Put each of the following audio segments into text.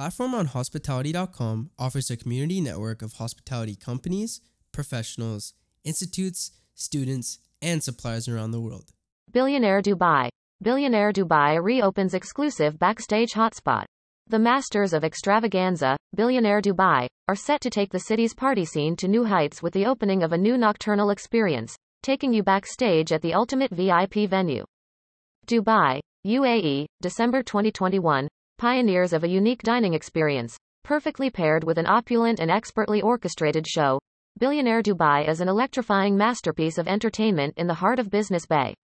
Platform on Hospitality.com offers a community network of hospitality companies, professionals, institutes, students, and suppliers around the world. Billionaire Dubai. Billionaire Dubai reopens exclusive backstage hotspot. The masters of extravaganza, Billionaire Dubai, are set to take the city's party scene to new heights with the opening of a new nocturnal experience, taking you backstage at the ultimate VIP venue. Dubai, UAE, December 2021, pioneers of a unique dining experience, perfectly paired with an opulent and expertly orchestrated show. Billionaire Dubai is an electrifying masterpiece of entertainment in the heart of Business Bay.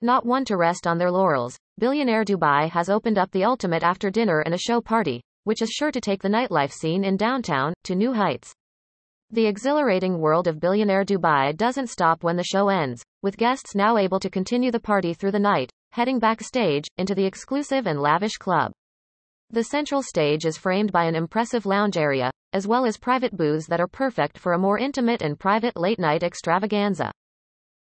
Not one to rest on their laurels, Billionaire Dubai has opened up the ultimate after dinner and a show party, which is sure to take the nightlife scene in downtown to new heights. The exhilarating world of Billionaire Dubai doesn't stop when the show ends, with guests now able to continue the party through the night, heading backstage into the exclusive and lavish club. The central stage is framed by an impressive lounge area, as well as private booths that are perfect for a more intimate and private late-night extravaganza.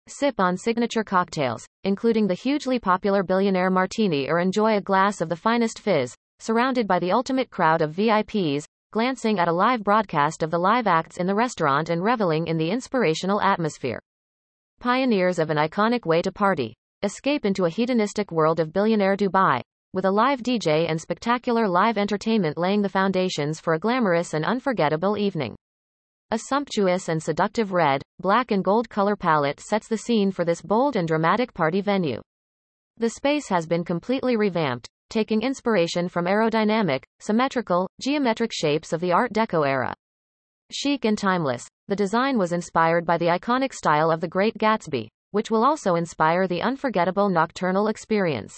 Sip on signature cocktails, including the hugely popular Billionaire Martini or enjoy a glass of the finest fizz, surrounded by the ultimate crowd of VIPs, glancing at a live broadcast of the live acts in the restaurant and reveling in the inspirational atmosphere. Pioneers of an iconic way to party. Escape into a hedonistic world of billionaire Dubai, with a live DJ and spectacular live entertainment laying the foundations for a glamorous and unforgettable evening. A sumptuous and seductive red, black and gold color palette sets the scene for this bold and dramatic party venue. The space has been completely revamped, taking inspiration from aerodynamic, symmetrical, geometric shapes of the Art Deco era. Chic and timeless, the design was inspired by the iconic style of the Great Gatsby, which will also inspire the unforgettable nocturnal experience.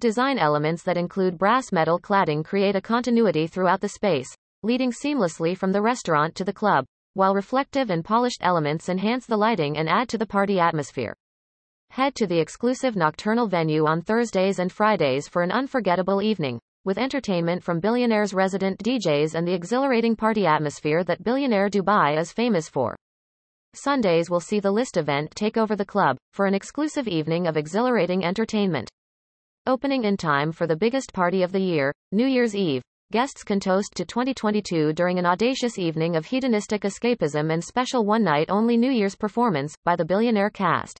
Design elements that include brass metal cladding create a continuity throughout the space, leading seamlessly from the restaurant to the club, while reflective and polished elements enhance the lighting and add to the party atmosphere. Head to the exclusive nocturnal venue on Thursdays and Fridays for an unforgettable evening, with entertainment from Billionaire's resident DJs and the exhilarating party atmosphere that Billionaire Dubai is famous for. Sundays will see the list event take over the club, for an exclusive evening of exhilarating entertainment. Opening in time for the biggest party of the year, New Year's Eve, guests can toast to 2022 during an audacious evening of hedonistic escapism and special one-night-only New Year's performance by the Billionaire cast.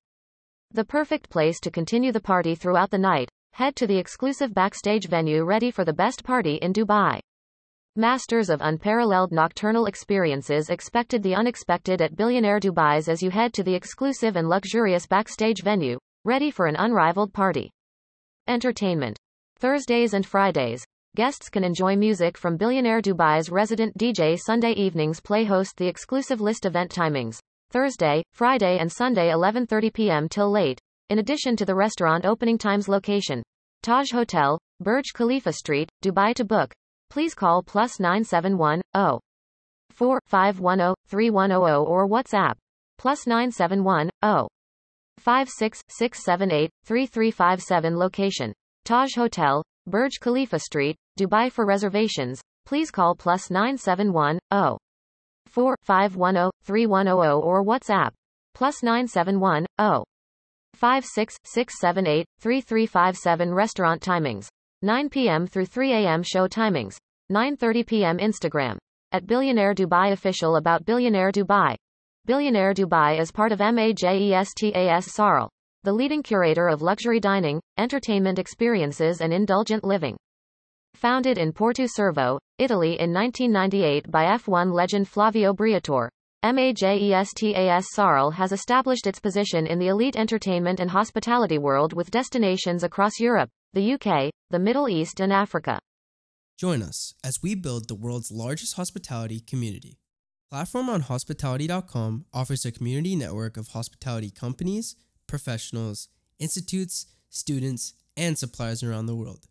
The perfect place to continue the party throughout the night. Head to the exclusive backstage venue ready for the best party in Dubai. Masters of unparalleled nocturnal experiences expected the unexpected at Billionaire Dubai's as you head to the exclusive and luxurious backstage venue, ready for an unrivaled party. Entertainment. Thursdays and Fridays. Guests can enjoy music from Billionaire Dubai's resident DJ Sunday evenings play host the exclusive list event timings. Thursday, Friday and Sunday 11:30 p.m. till late. In addition to the restaurant opening times location. Taj Hotel, Burj Khalifa Street, Dubai to book. Please call plus 971 0 4 510 3100 or WhatsApp plus 971 0 56678-3357 Location. Taj Hotel, Burj Khalifa Street, Dubai For reservations, please call plus 971 0 4 510 3100 or WhatsApp plus 971 0 56678 3357 Restaurant timings 9 p.m. through 3 a.m. Show timings 9:30 p.m. Instagram at Billionaire Dubai official about Billionaire Dubai Billionaire Dubai is part of MAJESTAS Sarl, the leading curator of luxury dining, entertainment experiences and indulgent living. Founded in Porto Cervo, Italy in 1998 by F1 legend Flavio Briatore, MAJESTAS Sarl has established its position in the elite entertainment and hospitality world with destinations across Europe, the UK, the Middle East and Africa. Join us as we build the world's largest hospitality community. Platform on Hospitality.com offers a community network of hospitality companies, professionals, institutes, students, and suppliers around the world.